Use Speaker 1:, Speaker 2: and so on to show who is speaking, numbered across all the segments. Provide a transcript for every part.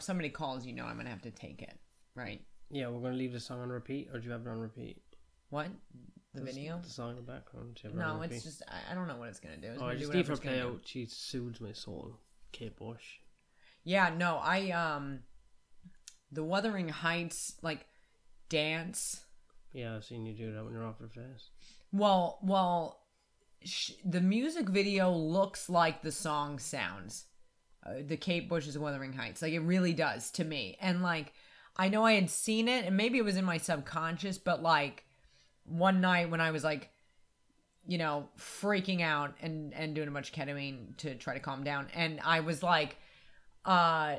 Speaker 1: If somebody calls, you know I'm gonna have to take it, right?
Speaker 2: Yeah, we're gonna leave the song on repeat, or do you have it on repeat?
Speaker 1: What? The video?
Speaker 2: the song in the background. Do you have it on
Speaker 1: No, it's just I, I don't know what it's gonna do. It's
Speaker 2: Oh, I just leave her play out. She soothes my soul. Kate Bush.
Speaker 1: Yeah, no, I um, the Wuthering Heights like dance.
Speaker 2: Yeah, I've seen you do that when you're off her face.
Speaker 1: Well, well, sh- the music video looks like the song sounds. Uh, the Kate Bush's Wuthering Heights, like it really does to me. And like, I know I had seen it, and maybe it was in my subconscious, but like, one night when I was like, you know, freaking out and and doing a bunch of ketamine to try to calm down, and I was like, uh.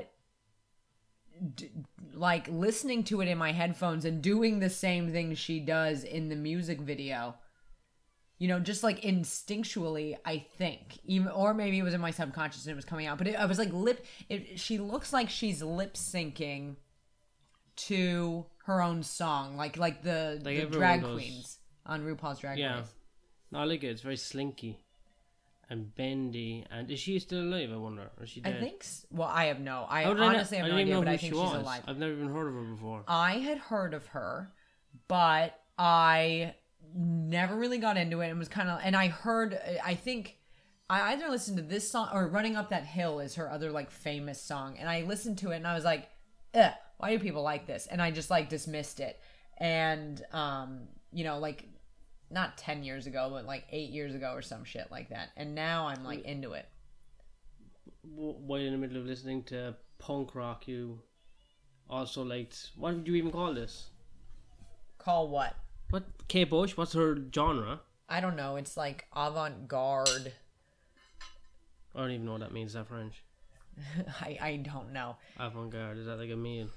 Speaker 1: D- like listening to it in my headphones and doing the same thing she does in the music video you know just like instinctually i think even or maybe it was in my subconscious and it was coming out but it, i was like lip it, she looks like she's lip syncing to her own song like like the,
Speaker 2: Like
Speaker 1: the drag
Speaker 2: does.
Speaker 1: queens on rupaul's drag
Speaker 2: Yeah.
Speaker 1: race
Speaker 2: No, I like it. It's very slinky and bendy. And is she still alive? I wonder. Or is she
Speaker 1: i think well i have no i
Speaker 2: How did I not-
Speaker 1: honestly have no idea
Speaker 2: know
Speaker 1: but i think
Speaker 2: she
Speaker 1: she's
Speaker 2: was.
Speaker 1: alive
Speaker 2: I've never even heard of her before.
Speaker 1: I had heard of her, but I never really got into it and was kind of and I heard I think I either listened to this song or Running Up That Hill is her other like famous song and I listened to it and I was like, Ugh, why do people like this? And I just like dismissed it. And um, you know, like not 10 years ago, but like 8 years ago or some shit like that. And now I'm like into it.
Speaker 2: While in the middle of listening to punk rock, you also liked. What would you even call this?
Speaker 1: Call what?
Speaker 2: What Kate Bush? What's her genre?
Speaker 1: I don't know. It's like avant-garde.
Speaker 2: I don't even know what that means. Is that French?
Speaker 1: I I don't know.
Speaker 2: Avant garde. Is that like a meal?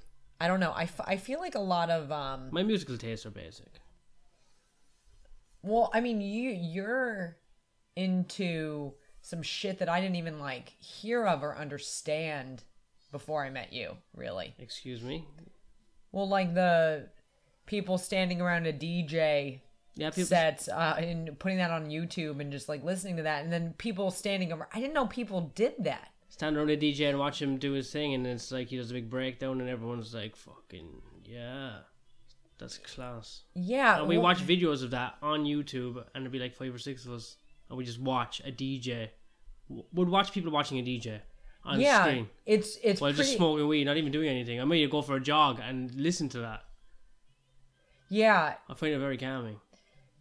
Speaker 1: I don't know. I, f- I feel like a lot of um
Speaker 2: My musical tastes are basic.
Speaker 1: well, I mean you you're into some shit that I didn't even like hear of or understand before I met you, really.
Speaker 2: Excuse me.
Speaker 1: Well, like the people standing around a DJ
Speaker 2: Yeah, people.
Speaker 1: sets uh, and putting that on YouTube and just like listening to that and then people standing around I didn't know people did that.
Speaker 2: stand around a DJ and watch him do his thing, and it's like he does a big breakdown, and everyone's like, "Fucking yeah, that's class."
Speaker 1: Yeah.
Speaker 2: And we
Speaker 1: well-
Speaker 2: watch videos of that on YouTube, and it'd be like five or six of us, and we just watch a DJ. Would watch people watching a DJ on
Speaker 1: yeah,
Speaker 2: screen
Speaker 1: it's it's
Speaker 2: while
Speaker 1: pretty,
Speaker 2: just smoking weed, not even doing anything. I might go for a jog and listen to that.
Speaker 1: Yeah,
Speaker 2: I find it very calming.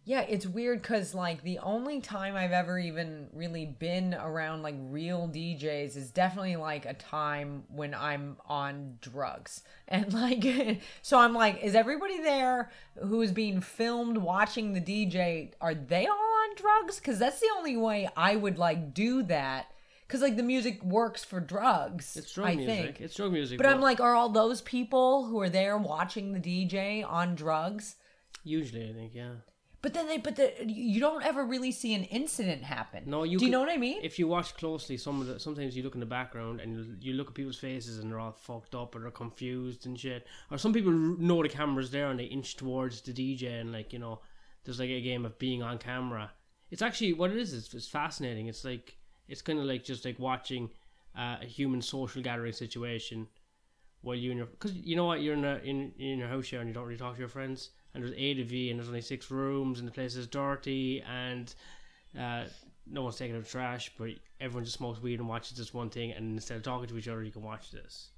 Speaker 1: Yeah, it's weird because like the only time I've ever even really been around like real DJs is definitely like a time when I'm on drugs. And like, so I'm like, is everybody there who's being filmed watching the DJ, are they all on drugs? Because that's the only way I would like do that. Because like the music works for drugs.
Speaker 2: It's drug
Speaker 1: I
Speaker 2: music.
Speaker 1: think.
Speaker 2: It's drug music.
Speaker 1: But I'm like, are all those people who are there watching the DJ on drugs?
Speaker 2: usually, I think, yeah.
Speaker 1: But then they, but the, you don't ever really see an incident happen.
Speaker 2: No, you.
Speaker 1: Do you
Speaker 2: could-
Speaker 1: know what I mean?
Speaker 2: If you watch closely, some of the sometimes you look in the background and you, you look at people's faces and they're all fucked up or they're confused and shit. Or some people know the camera's there and they inch towards the DJ and like you know, there's like a game of being on camera. It's actually what it is. It's, it's fascinating. It's like it's kind of like just like watching uh, a human social gathering situation while you and your because you know what? You're in a, in in your house here and you don't really talk to your friends and there's eight of you and there's only six rooms and the place is dirty and uh, no one's taking out trash but everyone just smokes weed and watches this one thing and instead of talking to each other you can watch this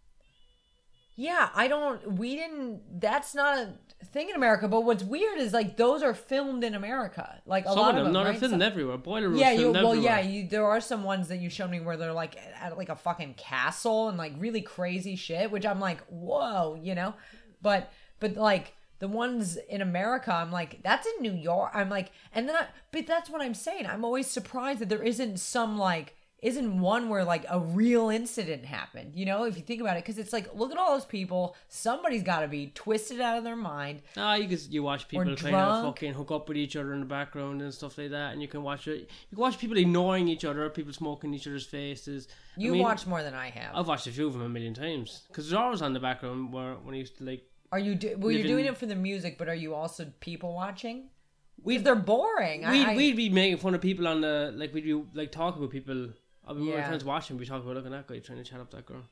Speaker 1: yeah, I don't. We didn't. That's not a thing in America. But what's weird is like those are filmed in America. Like a
Speaker 2: some
Speaker 1: lot
Speaker 2: of them not
Speaker 1: right?
Speaker 2: filmed
Speaker 1: Some-
Speaker 2: everywhere boiler room
Speaker 1: yeah, you, well, yeah. You, there are some ones that you showed me where they're like at like a fucking castle and like really crazy shit, which I'm like, whoa, you know. But but like the ones in America, I'm like, that's in New York. I'm like, and then, I, but that's what I'm saying. I'm always surprised that there isn't some like. Isn't one where like a real incident happened, you know? If you think about it, because it's like, look at all those people. Somebody's got to be twisted out of their mind.
Speaker 2: Ah, you can you watch people trying to fucking hook up with each other in the background and stuff like that, and you can watch it. You can watch people ignoring each other, people smoking each other's faces. I
Speaker 1: You
Speaker 2: mean,
Speaker 1: watch more than I have.
Speaker 2: I've watched a few of them a million times because there's always on the background where when I used to like
Speaker 1: Are you do, well? You're doing
Speaker 2: in-
Speaker 1: it for the music, but are you also people watching?
Speaker 2: we
Speaker 1: they're boring,
Speaker 2: we'd,
Speaker 1: I,
Speaker 2: we'd be making fun of people on the like we'd be like talk about people. I mean, yeah.
Speaker 1: Yeah.
Speaker 2: my friends watching, we talk about looking at that guy trying to chat up that girl.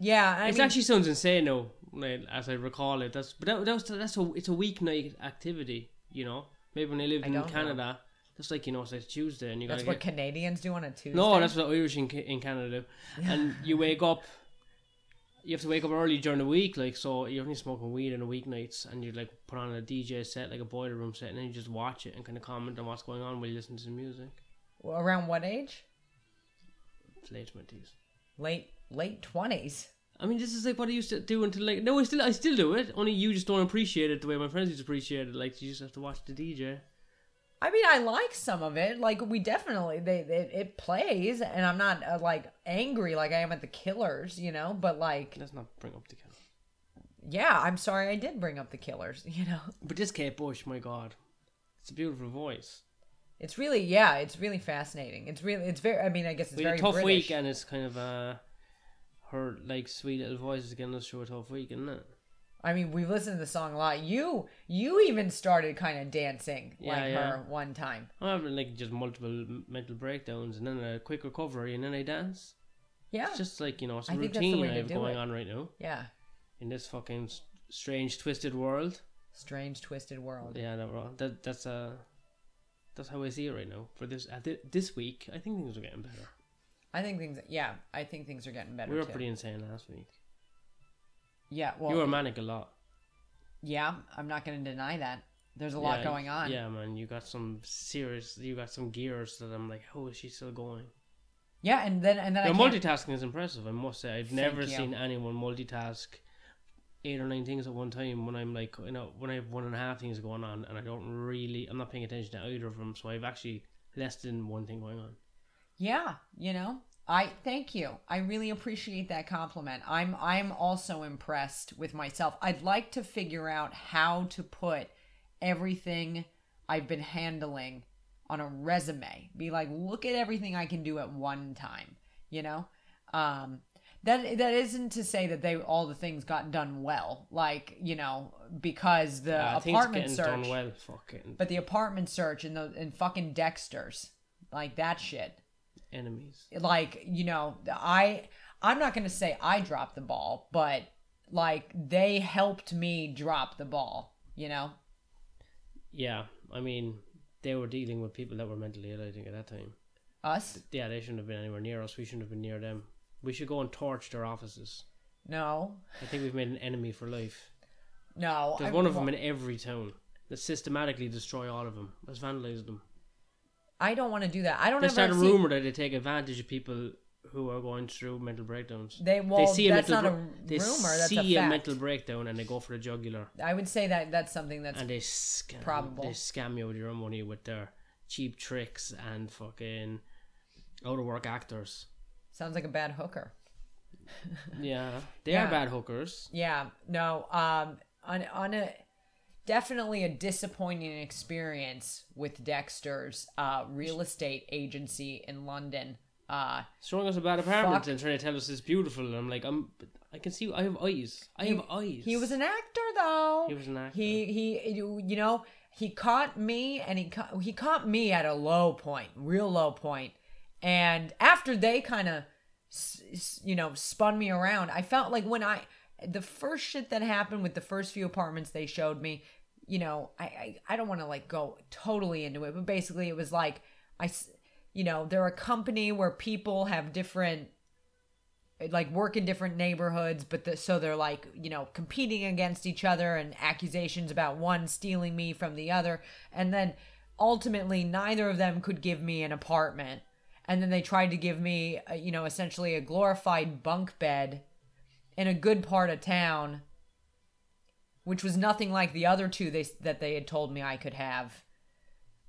Speaker 1: Yeah, I
Speaker 2: it actually sounds insane now, as I recall it. That's but that, that was, that's a it's a weeknight activity, you know. Maybe when they lived
Speaker 1: I
Speaker 2: in
Speaker 1: don't know.
Speaker 2: Canada, that's like you know it's like Tuesday and you
Speaker 1: that's what
Speaker 2: get,
Speaker 1: Canadians do on a Tuesday.
Speaker 2: no, that's what Irish in, in Canada do. And you wake up, you have to wake up early during the week, like so you're only smoking weed on the weeknights, and you like put on a DJ set, like a boiler room set, and then you just watch it and kind of comment on what's going on while you listen to the music.
Speaker 1: Well, around what age?
Speaker 2: It's late twenties.
Speaker 1: Late late twenties.
Speaker 2: I mean, this is like what I used to do until like no, I still I still do it. Only you just don't appreciate it the way my friends used to appreciate it. Like you just have to watch the DJ.
Speaker 1: I mean, I like some of it. Like we definitely they, they it plays, and I'm not uh, like angry like I am at the Killers, you know. But like,
Speaker 2: Let's not bring up the Killers.
Speaker 1: yeah, I'm sorry I did bring up the Killers. You know,
Speaker 2: But this Kate Bush, my God, it's a beautiful voice.
Speaker 1: It's really yeah, it's really fascinating. It's really it's very. I mean, I guess it's
Speaker 2: We
Speaker 1: very
Speaker 2: a tough
Speaker 1: British.
Speaker 2: week, and it's kind of uh, her like sweet little voice is getting us through a tough week, isn't it?
Speaker 1: I mean, we've listened to the song a lot. You you even started kind of dancing
Speaker 2: Yeah,
Speaker 1: like
Speaker 2: yeah.
Speaker 1: her one time.
Speaker 2: I'm having like just multiple mental breakdowns, and then a quick recovery, and then I dance.
Speaker 1: Yeah,
Speaker 2: It's just like you know, it's a
Speaker 1: I think that's the
Speaker 2: routine I have going
Speaker 1: it.
Speaker 2: on right now
Speaker 1: yeah.
Speaker 2: in this fucking strange, twisted world.
Speaker 1: Strange twisted world.
Speaker 2: Yeah, that, that that's uh that's how I see it right now. For this at thi- this week, I think things are getting better.
Speaker 1: I think things. Yeah, I think things are getting better
Speaker 2: we were
Speaker 1: too.
Speaker 2: pretty insane last week.
Speaker 1: yeah, well,
Speaker 2: you were manic a lot.
Speaker 1: yeah, I'm not going to deny that. There's a lot
Speaker 2: Yeah,
Speaker 1: going on.
Speaker 2: Yeah, man, you got some serious. You got some gears that I'm like, how is she still going?
Speaker 1: Yeah, and then and then
Speaker 2: Your multitasking is impressive. I must say, I've
Speaker 1: Thank
Speaker 2: never
Speaker 1: you.
Speaker 2: seen anyone multitask eight or nine things at one time. When I'm like, you know, when I have one and a half things going on, and I don't really, I'm not paying attention to either of them. So I've actually less than one thing going on.
Speaker 1: Yeah, you know, I thank you. I really appreciate that compliment. I'm I'm also impressed with myself. I'd like to figure out how to put everything I've been handling on a resume. Be like, look at everything I can do at one time, you know? Um that that isn't to say that they all the things got done well. Like, you know, because the
Speaker 2: Uh, things
Speaker 1: apartment search
Speaker 2: done well. Fucking
Speaker 1: but the apartment search and the and fucking Dexter's. Like that shit
Speaker 2: enemies.
Speaker 1: like you know i i'm not going to say i dropped the ball but like they helped me drop the ball you know
Speaker 2: Yeah, I mean, they were dealing with people that were mentally ill. I think at that time.
Speaker 1: us
Speaker 2: Yeah, they shouldn't have been anywhere near us. We shouldn't have been near them. We should go and torch their offices.
Speaker 1: no
Speaker 2: I think we've made an enemy for life.
Speaker 1: no
Speaker 2: There's
Speaker 1: I-
Speaker 2: one of them in every town that systematically destroy all of them. Let's vandalize them.
Speaker 1: i don't want to do that i don't
Speaker 2: They start a rumor that they take advantage of people who are going through mental breakdowns.
Speaker 1: they well
Speaker 2: they see a
Speaker 1: that's
Speaker 2: mental
Speaker 1: not a
Speaker 2: br- they
Speaker 1: rumor that's
Speaker 2: see
Speaker 1: a fact
Speaker 2: mental breakdown and they go for the jugular
Speaker 1: i would say that that's something that's
Speaker 2: and they scam
Speaker 1: Probable.
Speaker 2: they scam you with your own money with their cheap tricks and fucking out of work actors.
Speaker 1: Sounds like a bad hooker
Speaker 2: Yeah, they
Speaker 1: Yeah.
Speaker 2: are bad hookers.
Speaker 1: Yeah, no. Um, on on a definitely a disappointing experience with Dexter's uh, real estate agency in London. Uh,
Speaker 2: Showing us a bad apartment
Speaker 1: Fuck.
Speaker 2: and trying to tell us it's beautiful. And I'm like, I'm, I can see. I have eyes. I have eyes.
Speaker 1: he was an actor, though.
Speaker 2: He was an actor.
Speaker 1: He he, you know, he caught me, and he caught, he caught me at a low point, real low point. And after they kind of, you know, spun me around, I felt like when I the first shit that happened with the first few apartments they showed me, you know, I I, I don't want to like go totally into it, but basically it was like I, you know, they're a company where people have different like work in different neighborhoods but the, so they're like you know competing against each other and accusations about one stealing me from the other. And then ultimately neither of them could give me an apartment and then they tried to give me uh, you know essentially a glorified bunk bed in a good part of town which was nothing like the other two they that they had told me I could have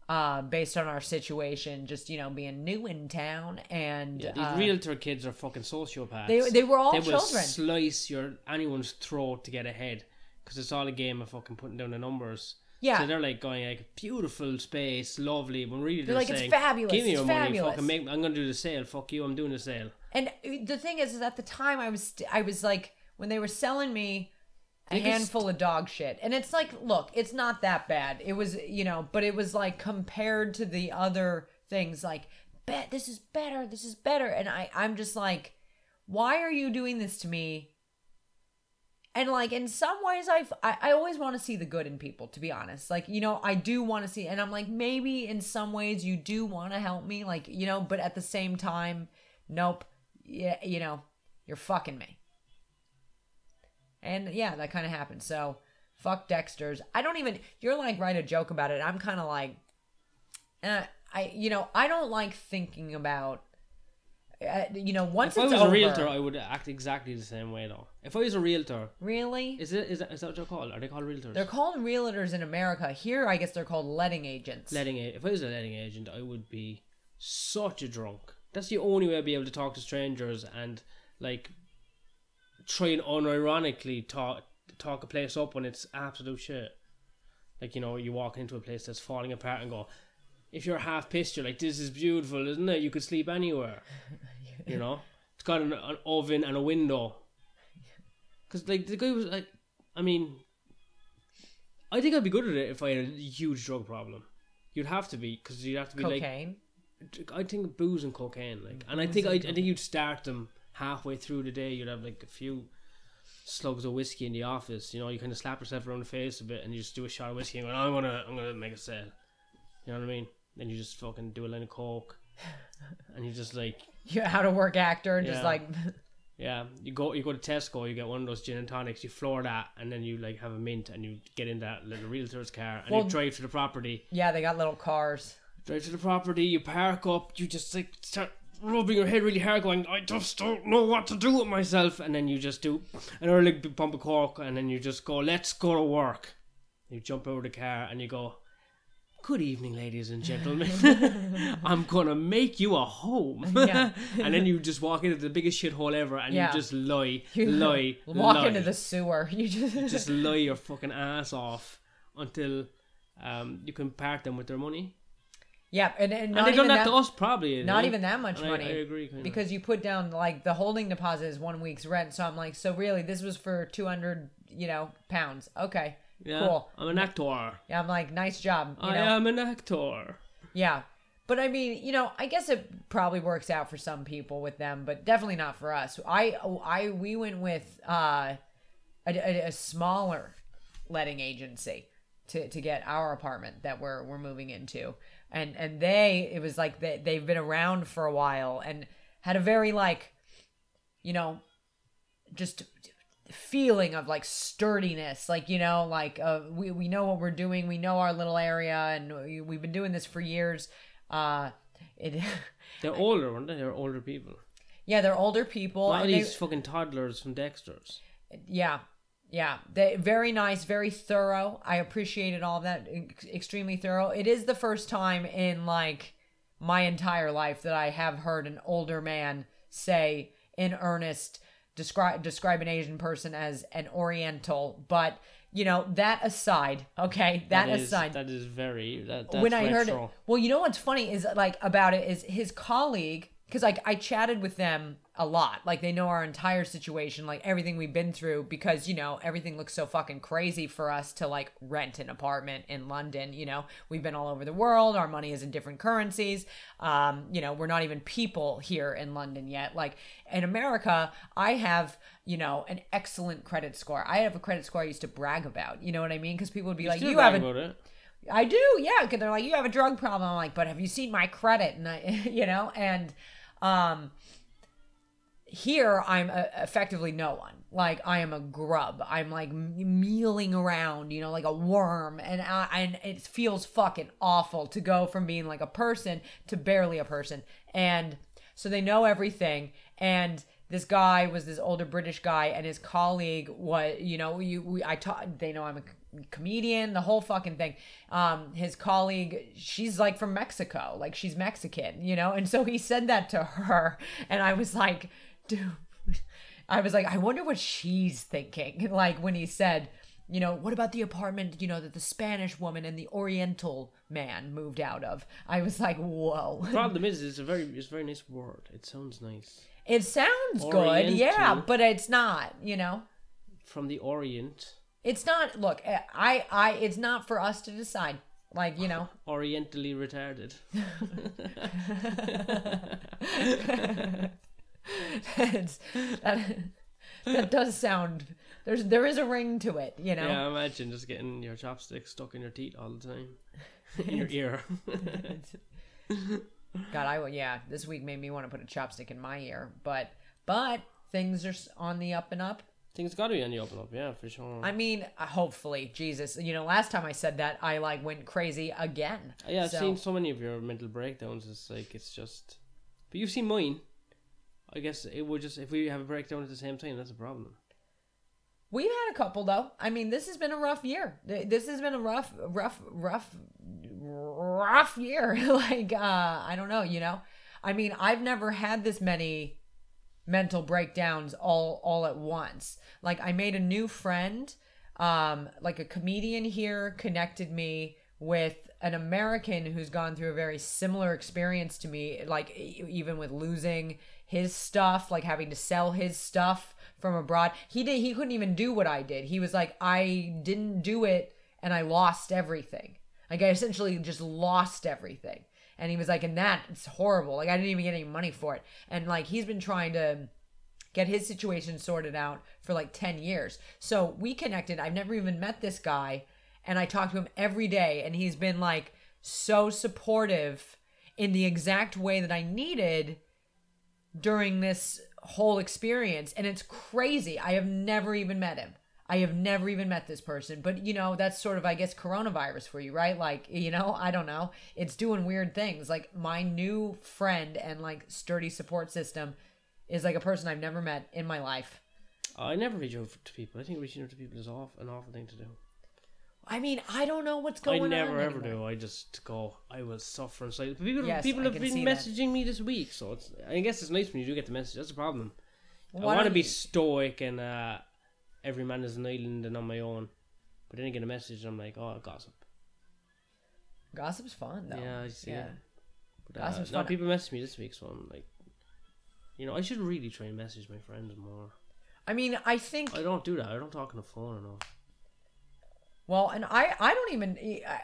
Speaker 1: uh, based on our situation just you know being new in town and
Speaker 2: Yeah, these
Speaker 1: uh,
Speaker 2: realtor kids are fucking sociopaths.
Speaker 1: they, they were all
Speaker 2: they will
Speaker 1: children
Speaker 2: slice your anyone's throat to get ahead because it's all a game of fucking putting down the numbers.
Speaker 1: Yeah.
Speaker 2: So they're like going like beautiful space, lovely. When really
Speaker 1: They're
Speaker 2: they're,
Speaker 1: like, "It's fabulous,
Speaker 2: Give me
Speaker 1: it's
Speaker 2: your money,
Speaker 1: fabulous."
Speaker 2: fucking make. I'm gonna do the sale. Fuck you. I'm doing the sale.
Speaker 1: And uh, the thing is, is at the time I was, I was like, when they were selling me a
Speaker 2: Biggest-
Speaker 1: handful of dog shit, and it's like, look, it's not that bad. It was, you know, but it was like compared to the other things, like, bet this is better, this is better, and I, I'm just like, why are you doing this to me? And like in some ways, I've, I I always want to see the good in people. To be honest, like you know, I do want to see, and I'm like maybe in some ways you do want to help me, like you know, but at the same time, nope, yeah, you know, you're fucking me. And yeah, that kind of happened. So fuck Dexter's. I don't even. You're like write a joke about it. I'm kind of like, uh, I you know I don't like thinking about. Uh, you know, once
Speaker 2: If I was
Speaker 1: over,
Speaker 2: a realtor, I would act exactly the same way though. If I was a realtor,
Speaker 1: really,
Speaker 2: is it is that, is that what they're called? Are they called realtors?
Speaker 1: they're called realtors in America. Here, I guess they're called letting agents.
Speaker 2: letting a- if I was a letting agent, I would be such a drunk. That's the only way I'd be able to talk to strangers and like try and unironically talk talk a place up when it's absolute shit. Like you know, you walk into a place that's falling apart and go. If you're half pissed, you're like, "This is beautiful, isn't it? You could sleep anywhere." you know, it's got an, an oven and a window. Because like the guy was like, I mean, I think I'd be good at it if I had a huge drug problem. You'd have to be because you'd have to be like
Speaker 1: Cocaine.
Speaker 2: I think booze and cocaine, like, and I think I, I think you'd start them halfway through the day. You'd have like a few slugs of whiskey in the office. You know, you kind of slap yourself around the face a bit, and you just do a shot of whiskey and go, oh, "I'm gonna, I'm gonna make a sale." You know what I mean? Then you just fucking do a line of coke, and you just like,
Speaker 1: You're out of work actor and just like
Speaker 2: yeah, you go, you go to Tesco, you get one of those gin and tonics, you floor that, and then you like have a mint, and you get in that little realtor's car, and
Speaker 1: Well-
Speaker 2: you drive to the property.
Speaker 1: yeah, they got little cars.
Speaker 2: drive to the property, you park up, you just like start rubbing your head really hard, going, I just don't know what to do with myself, and then you just do like big pump of cork, and then you just go, let's go to work. You jump over the car and you go, Good evening, ladies and gentlemen. I'm gonna make you a home.
Speaker 1: Yeah.
Speaker 2: and then you just walk into the biggest shithole ever, and
Speaker 1: Yeah.
Speaker 2: you just lie,
Speaker 1: You
Speaker 2: lie,
Speaker 1: walk
Speaker 2: lie
Speaker 1: into the sewer. You just,
Speaker 2: just lie your fucking ass off until um, you can part them with their money.
Speaker 1: yeah, and, and
Speaker 2: And
Speaker 1: not
Speaker 2: they've done that,
Speaker 1: that,
Speaker 2: to us, probably.
Speaker 1: not
Speaker 2: eh?
Speaker 1: even that much
Speaker 2: And
Speaker 1: money.
Speaker 2: I, agree. Kind
Speaker 1: because you put down like the holding deposit is one week's rent. So I'm like, so really, this was for 200, you know, pounds. Okay,
Speaker 2: yeah,
Speaker 1: cool.
Speaker 2: I'm an actor.
Speaker 1: Yeah, I'm like, nice job. You
Speaker 2: I
Speaker 1: know,
Speaker 2: am an actor.
Speaker 1: yeah. But I mean, you know, I guess it probably works out for some people with them, but definitely not for us. I, I, we went with uh, a, a, a smaller letting agency to, to get our apartment that we're we're moving into, and and they it was like they they've been around for a while and had a very like, you know, just feeling of like sturdiness like you know like uh, we, we know what we're doing we know our little area and we, we've been doing this for years uh it
Speaker 2: They're older, weren't they? They're older people.
Speaker 1: yeah they're older people
Speaker 2: Not
Speaker 1: and they-
Speaker 2: these fucking toddlers from Dexter's.
Speaker 1: yeah yeah they very nice very thorough i appreciated all that extremely thorough it is the first time in like my entire life that i have heard an older man say in earnest describe describe an asian person as an oriental but you know that aside okay that,
Speaker 2: is,
Speaker 1: aside
Speaker 2: That is very. That, that's
Speaker 1: when I heard it, well, you know what's funny is like about it is his colleague because like I chatted with them a lot, like they know our entire situation, like everything we've been through, because you know everything looks so fucking crazy for us to like rent an apartment in London. You know, we've been all over the world, our money is in different currencies. Um, you know, we're not even people here in London yet. Like in America, I have you know an excellent credit score. I have a credit score I used to brag about. You know what I mean? Because people would be like, "You have a. I do, yeah. Because they're like, you have a drug problem. I'm like, but have you seen my credit? And I, you know, and um, here I'm uh effectively no one. Like I am a grub. I'm like mealing around, you know, like a worm, and I, and it feels fucking awful to go from being like a person to barely a person. And so they know everything, and this guy was this older British guy, and his colleague was, you know, you we, I taught. They know I'm a comedian, the whole fucking thing. Um, his colleague, she's like from Mexico, like she's Mexican, you know, and so he said that to her, and I was like, dude. I was like, I wonder what she's thinking. Like when he said, you know, what about the apartment, you know, that the Spanish woman and the Oriental man moved out of? I was like, whoa.
Speaker 2: Problem is, it's a very, it's a very nice word. It sounds nice.
Speaker 1: It sounds good, yeah, but it's not, you know.
Speaker 2: From the Orient,
Speaker 1: It's not look, eh, I I it's not for us to decide. Like, you know.
Speaker 2: orientally retarded.
Speaker 1: That that does sound there's there is a ring to it, you know.
Speaker 2: Yeah, imagine just getting your chopsticks stuck in your teeth all the time, in your ear.
Speaker 1: God, I. Yeah, this week made me want to put a chopstick in my ear, but but things are on the up and up.
Speaker 2: Things got to be on the up and up, yeah, for sure.
Speaker 1: I mean, uh, hopefully, Jesus. You know, last time I said that, I like went crazy again.
Speaker 2: yeah, I've
Speaker 1: So-
Speaker 2: seen so many of your mental breakdowns. It's like it's just, but you've seen mine. I guess it would just if we have a breakdown at the same time, that's a problem.
Speaker 1: We've had a couple though. I mean, this has been a rough year. This has been a rough, rough, rough, rough year. like, uh, I don't know, you know. I mean, I've never had this many mental breakdowns all all at once. Like, I made a new friend. Um, like a comedian here connected me with an American who's gone through a very similar experience to me. Like, even with losing his stuff, like having to sell his stuff from abroad. He did he couldn't even do what I did. He was like I didn't do it and I lost everything. Like I essentially just lost everything. And he was like and that it's horrible. Like I didn't even get any money for it. And like he's been trying to get his situation sorted out for like 10 years. So we connected. I've never even met this guy and I talk to him every day and he's been like so supportive in the exact way that I needed during this whole experience. And it's crazy. I have never even met him. I have never even met this person. But you know that's sort of i guess coronavirus for you right? Like you know i don't know. It's doing weird things. Like my new friend and like sturdy support system is like a person i've never met in my life.
Speaker 2: I never reach out to people. I think reaching out to people is off an awful thing to do.
Speaker 1: I mean i don't know what's going on.
Speaker 2: I
Speaker 1: on
Speaker 2: never ever
Speaker 1: anymore.
Speaker 2: do. I just go. I will suffer in silence. But people,
Speaker 1: Yes,
Speaker 2: people
Speaker 1: I
Speaker 2: have been
Speaker 1: see that.
Speaker 2: messaging me this week, so it's. I guess it's nice when you do get the message. That's the problem.
Speaker 1: Why
Speaker 2: I want to be stoic and uh, every man is an island and on my own. But then I get a message and I'm like, oh, gossip.
Speaker 1: gossip's fun though
Speaker 2: Yeah, I see
Speaker 1: yeah.
Speaker 2: But, uh,
Speaker 1: Gossip's
Speaker 2: now
Speaker 1: fun.
Speaker 2: people message me this week, so I'm like, you know, I should really try and message my friends more.
Speaker 1: i mean i think
Speaker 2: I don't do that. I don't talk on the phone enough.
Speaker 1: Well, and I I don't even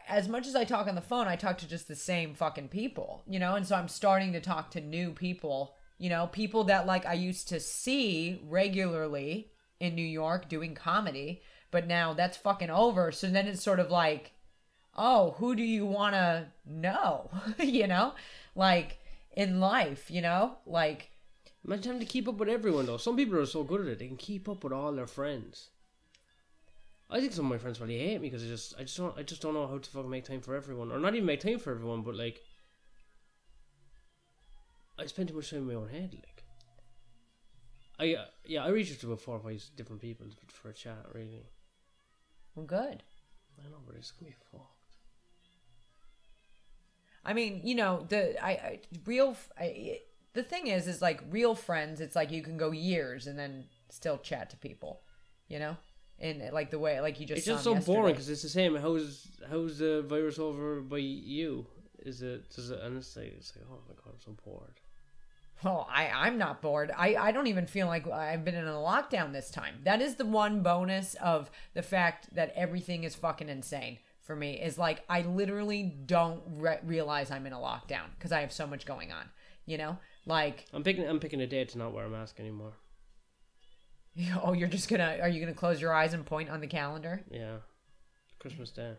Speaker 1: as much as I talk on the phone, I talk to just the same fucking people, you know, and so I'm starting to talk to new people, you know, people that like I used to see regularly in New York doing comedy, but now that's fucking over. So then it's sort of like, oh, who do you want to know? you know? Like in life, you know? Like
Speaker 2: Imagine having to keep up with everyone though. Some people are so good at it; they can keep up with all their friends. I think some of my friends probably hate me because I just, I just don't, I just don't know how to fucking make time for everyone, or not even make time for everyone, but like, I spend too much time in my own head. Like, I, uh, yeah, I reached out to about four or five different people for a chat. Really,
Speaker 1: well, good.
Speaker 2: I know, but it's gonna be fucked.
Speaker 1: I mean, you know, the I, I real I, the thing is is like real friends, it's like you can go years and then still chat to people, you know? And like the way like you just
Speaker 2: It's just so
Speaker 1: him
Speaker 2: boring because it's the same. How's how's the virus over by you? Is it? Does it? And it's like, it's like, oh my god, I'm so bored.
Speaker 1: Oh, I I'm not bored. I I don't even feel like I've been in a lockdown this time. That is the one bonus of the fact that everything is fucking insane for me. Is like I literally don't re- realize I'm in a lockdown because I have so much going on. You know, like
Speaker 2: I'm picking. I'm picking a day to not wear a mask anymore.
Speaker 1: oh, you're just gonna are you gonna close your eyes and point on the calendar?
Speaker 2: Yeah, Christmas Day.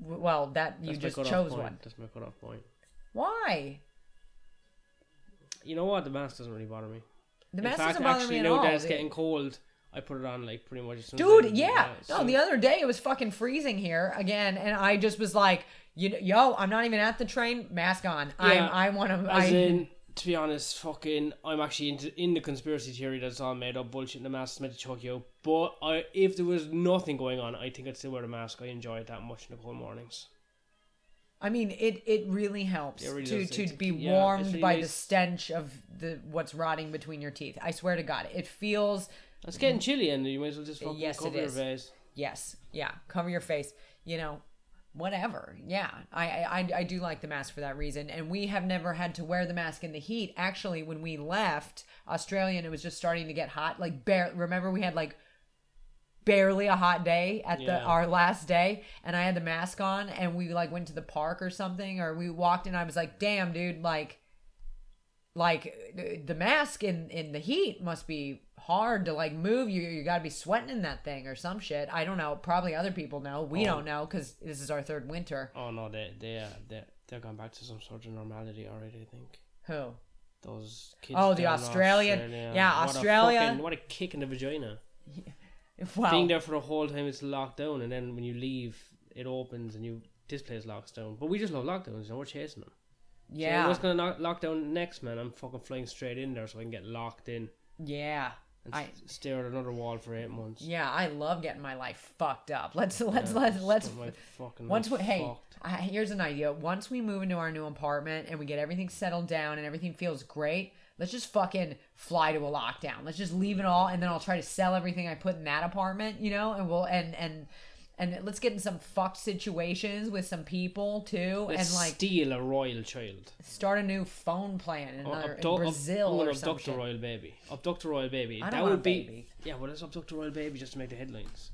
Speaker 1: W- Well, that you
Speaker 2: That's my
Speaker 1: just
Speaker 2: cutoff
Speaker 1: chose
Speaker 2: point.
Speaker 1: one.
Speaker 2: That's my cutoff point.
Speaker 1: Why?
Speaker 2: You know what? The mask doesn't really bother me.
Speaker 1: The mask doesn't bother
Speaker 2: actually,
Speaker 1: me at
Speaker 2: now
Speaker 1: all.
Speaker 2: that it's getting cold, I put it on like pretty much. As soon as I-
Speaker 1: Dude, yeah. No,
Speaker 2: so-
Speaker 1: the other day it was fucking freezing here again, and I just was like, you yo, I'm not even at the train. Mask on.
Speaker 2: Yeah,
Speaker 1: I'm. I want to.
Speaker 2: As
Speaker 1: I,
Speaker 2: in, to be honest, fucking, I'm actually into in the conspiracy theory that's all made up bullshit. and The mask's meant to choke you out. But I, if there was nothing going on, I think I'd still wear the mask. I enjoy it that much in the cold mornings.
Speaker 1: I mean, it it really helps
Speaker 2: It really
Speaker 1: to to
Speaker 2: It's-
Speaker 1: be
Speaker 2: yeah,
Speaker 1: warmed
Speaker 2: really
Speaker 1: by the stench of the what's rotting between your teeth. I swear to God, it feels.
Speaker 2: It's getting chilly, and you might as well just fucking
Speaker 1: Yes, it
Speaker 2: cover your face.
Speaker 1: Yes, yeah. Cover your face. You know, whatever. Yeah, I, I I- do like the mask for that reason. And we have never had to wear the mask in the heat. Actually, when we left Australia, and it was just starting to get hot. Like, bare. Remember, we had like barely a hot day at the our last day and I had the mask on and we like went to the park or something or we walked and I was like damn dude like like the- the mask in in the heat must be hard to like move. You you got to be sweating in that thing or some shit. I don't know. Probably other people know. We
Speaker 2: Oh.
Speaker 1: don't know because this is our third winter.
Speaker 2: Oh no, they they uh, they they're going back to some sort of normality already. I think
Speaker 1: Who?
Speaker 2: those kids.
Speaker 1: Oh, the Australian- yeah,
Speaker 2: what
Speaker 1: Australia.
Speaker 2: A fucking, what a kick in the vagina.
Speaker 1: Wow.
Speaker 2: Being there for the whole time, it's locked down, and then when you leave, it opens and you this place locks down. But we just love lockdowns. You know, we're chasing them. So
Speaker 1: yeah.
Speaker 2: what's gonna knock, lock down next, man? I'm fucking flying straight in there so I can get locked in
Speaker 1: yeah.
Speaker 2: And
Speaker 1: I-
Speaker 2: stare at another wall for eight months.
Speaker 1: Yeah, I love getting my life fucked up. Let's let's
Speaker 2: Yeah,
Speaker 1: let's let's
Speaker 2: got my fucking
Speaker 1: once we hey. I, here's an idea. Once we move into our new apartment and we get everything settled down and everything feels great, let's just fucking fly to a lockdown. Let's just leave it all and then I'll try to sell everything I put in that apartment, you know, and we'll and and and let's get in some fucked situations with some people too
Speaker 2: Let's
Speaker 1: and like
Speaker 2: steal a royal child.
Speaker 1: start a new phone plan in,
Speaker 2: Or
Speaker 1: another, in
Speaker 2: ab-
Speaker 1: Brazil
Speaker 2: I'm
Speaker 1: or some
Speaker 2: abduct a royal baby. Abduct a royal baby.
Speaker 1: I don't
Speaker 2: that would be
Speaker 1: baby.
Speaker 2: yeah. Well, let's abduct a royal baby just to make the headlines.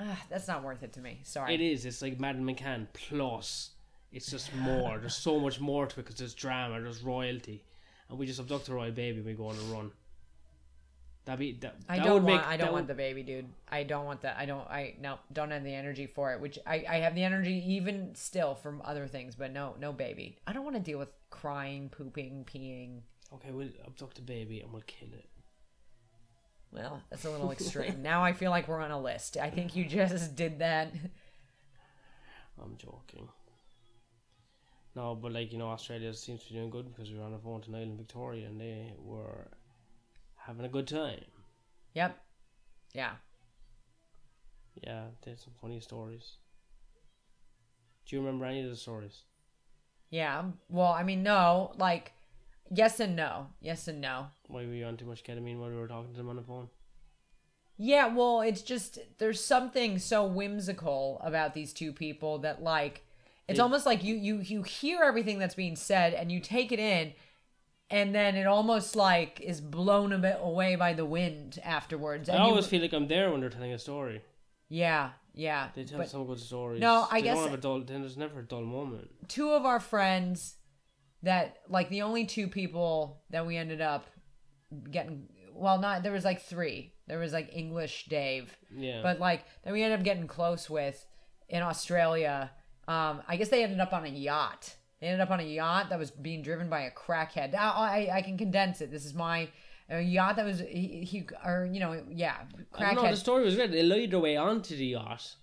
Speaker 1: Ah, that's not worth it to me. Sorry.
Speaker 2: It is. It's like Madden McCann plus. It's just more. There's so much more to it because there's drama, there's royalty, and we just abduct a royal baby and we go on a run. That'd be that.
Speaker 1: I
Speaker 2: that
Speaker 1: don't
Speaker 2: would
Speaker 1: want.
Speaker 2: make,
Speaker 1: I don't
Speaker 2: would-
Speaker 1: want the baby, dude. I don't want that. I don't. I no. Don't have the energy for it. Which I. I have the energy even still from other things, but no. No baby. I don't want to deal with crying, pooping, peeing.
Speaker 2: Okay, we'll abduct a baby and we'll kill it.
Speaker 1: Well, that's a little extreme. now I feel like we're on a list. I think you just did that.
Speaker 2: I'm joking. No, but like you know, Australia seems to be doing good because we were on the phone to Niall and Victoria, and they were having a good time.
Speaker 1: Yep. Yeah.
Speaker 2: Yeah, they had some funny stories. Do you remember any of the stories?
Speaker 1: Yeah. Um, well, I mean, no. Like, yes and no. Yes and no.
Speaker 2: Why were you on too much ketamine while we were talking to them on the phone?
Speaker 1: Yeah, well, it's just there's something so whimsical about these two people that like it's
Speaker 2: They-
Speaker 1: almost like you you you hear everything that's being said and you take it in and then it almost like is blown a bit away by the wind afterwards.
Speaker 2: I
Speaker 1: And you-
Speaker 2: always feel like I'm there when they're telling a story.
Speaker 1: yeah, yeah.
Speaker 2: They tell
Speaker 1: But
Speaker 2: some good stories.
Speaker 1: No, I
Speaker 2: they
Speaker 1: guess-
Speaker 2: don't have a dull. Then there's never a dull moment.
Speaker 1: two of our friends that like the only two people that we ended up getting well not there was like three. There was like English Dave
Speaker 2: Yeah,
Speaker 1: but like that we ended up getting close with in Australia. Um, I guess they ended up on a yacht. They ended up on a yacht that was being driven by a crackhead. Now, I I can condense it. This is my a yacht that was he, he or you know yeah
Speaker 2: crackhead. don't. The story was great. They lied their way onto the yacht,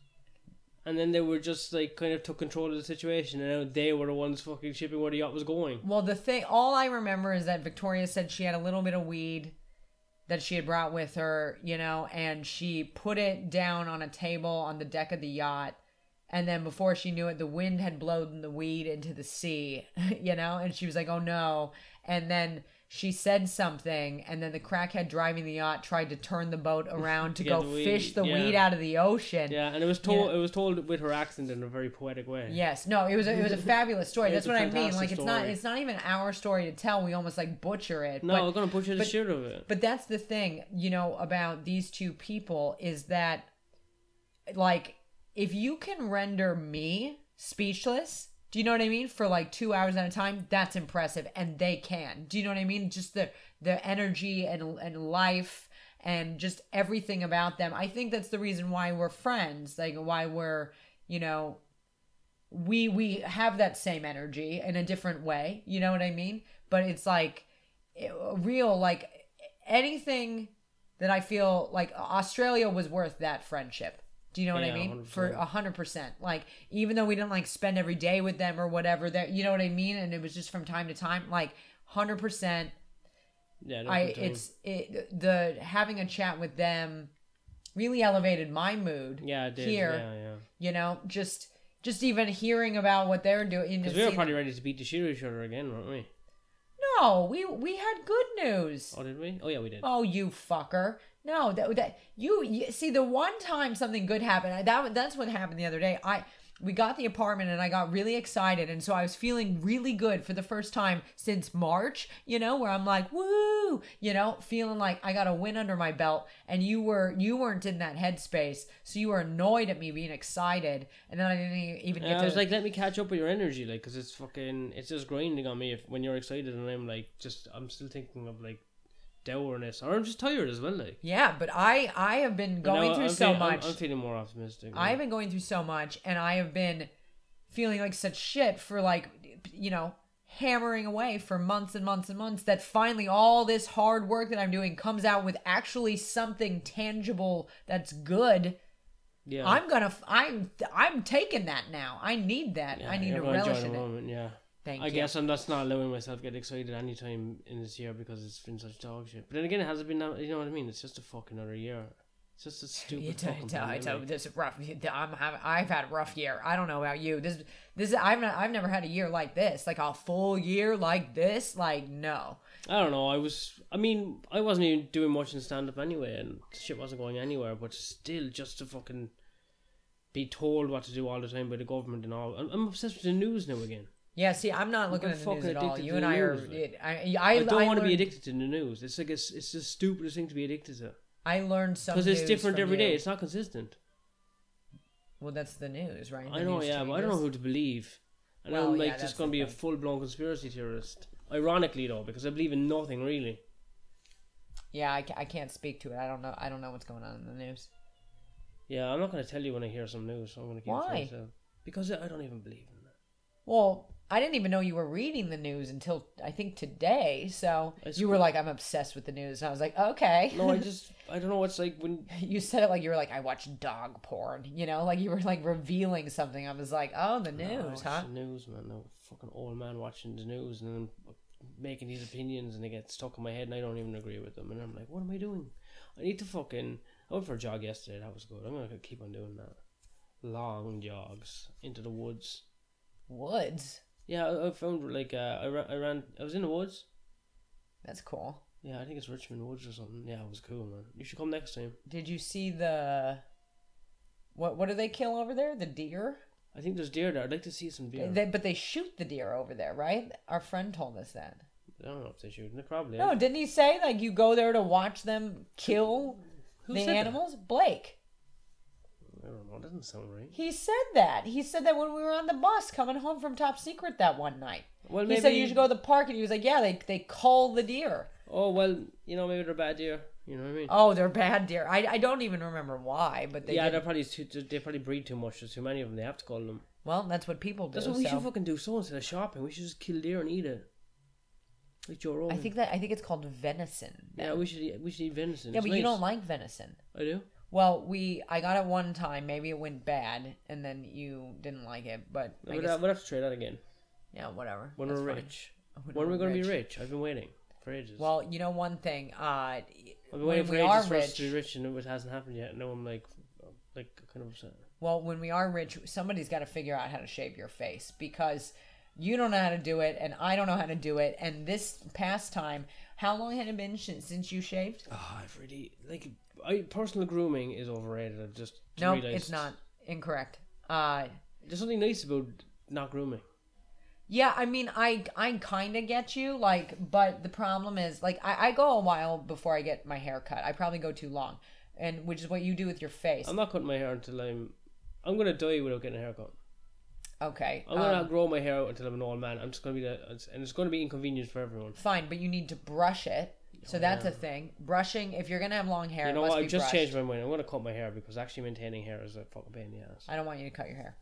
Speaker 2: and then they were just like kind of took control of the situation, and they were the ones fucking shipping where the yacht was going.
Speaker 1: Well, the thing all I remember is that Victoria said she had a little bit of weed that she had brought with her, you know, and she put it down on a table on the deck of the yacht. And then before she knew it, the wind had blown the weed into the sea, you know, and she was like, oh no. And then she said something, and then the crackhead driving the yacht tried to turn the boat around to go
Speaker 2: the
Speaker 1: fish the
Speaker 2: yeah.
Speaker 1: weed out of the ocean.
Speaker 2: Yeah, and it was told.
Speaker 1: Yeah.
Speaker 2: It was told with her accent in a very poetic way.
Speaker 1: Yes, no, it was a, it was a fabulous story. That's what I mean. Like it's not it's not even our story to tell. We almost like butcher it.
Speaker 2: No,
Speaker 1: but,
Speaker 2: we're gonna butcher the shit of it.
Speaker 1: But that's the thing, you know, about these two people is that, like, if you can render me speechless, do you know what I mean? For like two hours at a time, that's impressive, and they can. Do you know what I mean? Just the the energy and and life and just everything about them. I think that's the reason why we're friends. Like why we're, you know, we we have that same energy in a different way. You know what I mean? But it's like it- real like anything that I feel like Australia was worth that friendship. Do you know what I mean?
Speaker 2: 100%.
Speaker 1: For a hundred percent. Like even though we didn't like spend every day with them or whatever, that you know what I mean, and it was just from time to time. Like hundred percent.
Speaker 2: Yeah,
Speaker 1: I it's it the having a chat with them really elevated my mood.
Speaker 2: yeah, it did.
Speaker 1: here.
Speaker 2: Yeah, yeah.
Speaker 1: You know, just just even hearing about what they're doing.
Speaker 2: Because we were probably ready to beat the shit out of each other again, weren't we?
Speaker 1: No, we we had good news.
Speaker 2: Oh, did we? Oh, yeah, we did.
Speaker 1: Oh, you fucker! No, that that you, you see the one time something good happened. I, that that's what happened the other day. I we got the apartment and I got really excited. And so I was feeling really good for the first time since March, you know, where I'm like, woo, you know, feeling like I got a win under my belt. And you were, you weren't in that headspace. So you were annoyed at me being excited. And then I didn't even get
Speaker 2: Yeah,
Speaker 1: to.
Speaker 2: I was like, let me catch up with your energy, like, because it's fucking, it's just grinding on me if, when you're excited, and I'm like, just, I'm still thinking of like dourness, or I'm just tired as well, like.
Speaker 1: yeah, but I, I have been going through
Speaker 2: I'm
Speaker 1: so
Speaker 2: feeling- I'm-
Speaker 1: much.
Speaker 2: I'm, feeling more optimistic.
Speaker 1: I've been going through so much and I have been feeling like such shit for like, you know, hammering away for months and months and months that finally all this hard work that I'm doing comes out with actually something tangible that's good.
Speaker 2: yeah.
Speaker 1: I'm gonna, I'm. I'm taking that now. I need that.
Speaker 2: yeah,
Speaker 1: I need to relish in it.
Speaker 2: moment, yeah.
Speaker 1: Thank
Speaker 2: I
Speaker 1: you.
Speaker 2: guess I'm just not allowing myself to get excited anytime in this year because it's been such dog shit. But then again, it hasn't been that, you know what I mean? It's just a fucking other year. It's just a stupid fucking
Speaker 1: it's, it's,
Speaker 2: pandemic.
Speaker 1: this is rough. I'm having. I've had a rough year. I don't know about you. This, this. I've not, I've never had a year like this. Like a full year like this. Like no.
Speaker 2: I don't know. I was. I mean, I wasn't even doing much in stand up anyway, and shit wasn't going anywhere. But still, just to fucking be told what to do all the time by the government and all. I'm, I'm obsessed with the news now again.
Speaker 1: Yeah, see, I'm not looking at the news at all. You and
Speaker 2: the
Speaker 1: I are.
Speaker 2: news, like.
Speaker 1: I, I,
Speaker 2: I, don't want to be addicted to the news. It's like it's, it's the stupidest thing to be addicted to
Speaker 1: I learned some
Speaker 2: because it's different every day.
Speaker 1: you.
Speaker 2: It's not consistent.
Speaker 1: Well, that's the news, right?
Speaker 2: I know, yeah, but I don't know who to believe. And
Speaker 1: Well,
Speaker 2: I'm like
Speaker 1: yeah,
Speaker 2: just going to
Speaker 1: the
Speaker 2: be a full blown conspiracy theorist. Ironically, though, because I believe in nothing really.
Speaker 1: Yeah, I, I can't speak to it. I don't know. I don't know what's going on in the news.
Speaker 2: Yeah, I'm not going to tell you when I hear some news. I'm going to keep it to myself because I I don't even believe in that.
Speaker 1: Well, I didn't even know you were reading the news until I think today. So
Speaker 2: I
Speaker 1: you were like, "I'm obsessed with the news," and I was like, "Okay."
Speaker 2: No, I just I don't know. what's like when
Speaker 1: you said it like you were like, "I watch dog porn," you know, like you were like revealing something. I was like, "Oh, the
Speaker 2: No, I
Speaker 1: news,
Speaker 2: watch
Speaker 1: huh?"
Speaker 2: The news, man. No fucking old man watching the news and then making these opinions and they get stuck in my head and I don't even agree with them. And I'm like, what am I doing? I need to fucking. I went for a jog yesterday. That was good. I'm gonna keep on doing that. Long jogs into the woods.
Speaker 1: Woods.
Speaker 2: Yeah, I, I found like uh, I ran, I ran. I was in the woods.
Speaker 1: That's cool.
Speaker 2: Yeah, I think it's Richmond Woods or something. Yeah, it was cool, man. You should come next time.
Speaker 1: Did you see the what? What do they kill over there? The deer.
Speaker 2: I think there's deer there. I'd like to see some deer.
Speaker 1: They, but they shoot the deer over there, right? Our friend told us that.
Speaker 2: I don't know if they shoot. shooting. Probably.
Speaker 1: No, didn't he say like you go there to watch them kill
Speaker 2: Who
Speaker 1: the
Speaker 2: said that?
Speaker 1: animals? Blake.
Speaker 2: I don't know. It doesn't sound right.
Speaker 1: He said that. He said that when we were on the bus coming home from Top Secret that one night.
Speaker 2: Well,
Speaker 1: He said you should go to the park, and he was like, "Yeah, they they cull the deer.
Speaker 2: Oh well, you know maybe they're bad deer. You know what I mean?
Speaker 1: Oh, they're bad deer. I, I don't even remember why, but they
Speaker 2: yeah,
Speaker 1: did.
Speaker 2: they're probably too, they probably breed too much. There's too many of them. They have to call them.
Speaker 1: well, that's what people do.
Speaker 2: That's what we
Speaker 1: so-
Speaker 2: should fucking do. So instead of shopping, we should just kill deer and eat it. Like Joe Rogan.
Speaker 1: I think that I think it's called venison.
Speaker 2: Yeah, we should eat, we should eat venison.
Speaker 1: Yeah,
Speaker 2: It's
Speaker 1: but you don't like venison.
Speaker 2: I do.
Speaker 1: Well, we I got it one time. Maybe it went bad, and then you didn't like it. But I
Speaker 2: We'd,
Speaker 1: guess,
Speaker 2: have, have to try that again
Speaker 1: yeah, whatever.
Speaker 2: when
Speaker 1: That's
Speaker 2: we're
Speaker 1: fine.
Speaker 2: rich.
Speaker 1: When
Speaker 2: When are we
Speaker 1: we're
Speaker 2: going to be
Speaker 1: rich.
Speaker 2: rich? I've been waiting for ages.
Speaker 1: Well, you know one thing. Uh,
Speaker 2: I've been
Speaker 1: when
Speaker 2: waiting for
Speaker 1: we
Speaker 2: ages
Speaker 1: are
Speaker 2: for us to be
Speaker 1: rich,
Speaker 2: rich, and it hasn't happened yet. No, I'm like, like kind of upset.
Speaker 1: well, when we are rich, somebody's got to figure out how to shave your face because you don't know how to do it, and I don't know how to do it. And this past time, how long had it been since you shaved?
Speaker 2: Oh, I've really like. I personal grooming is overrated. I've just
Speaker 1: No, it's not. Incorrect. Uh,
Speaker 2: There's something nice about not grooming.
Speaker 1: Yeah, I mean, I I kind of get you, like, but the problem is, like, I, I go a while before I get my hair cut. I probably go too long, and which is what you do with your face.
Speaker 2: I'm not cutting my hair until I'm. I'm gonna die without getting a haircut.
Speaker 1: okay,
Speaker 2: I'm gonna
Speaker 1: um,
Speaker 2: grow my hair out until I'm an old man. I'm just gonna be the, and it's gonna be inconvenient for everyone.
Speaker 1: fine, but you need to brush it. So that's a thing. Brushing, if you're gonna have long hair,
Speaker 2: You know
Speaker 1: it must
Speaker 2: what? I've just
Speaker 1: brushed.
Speaker 2: changed my mind. I'm gonna cut my hair because actually maintaining hair is a fucking pain in the ass.
Speaker 1: I don't want you to cut your hair.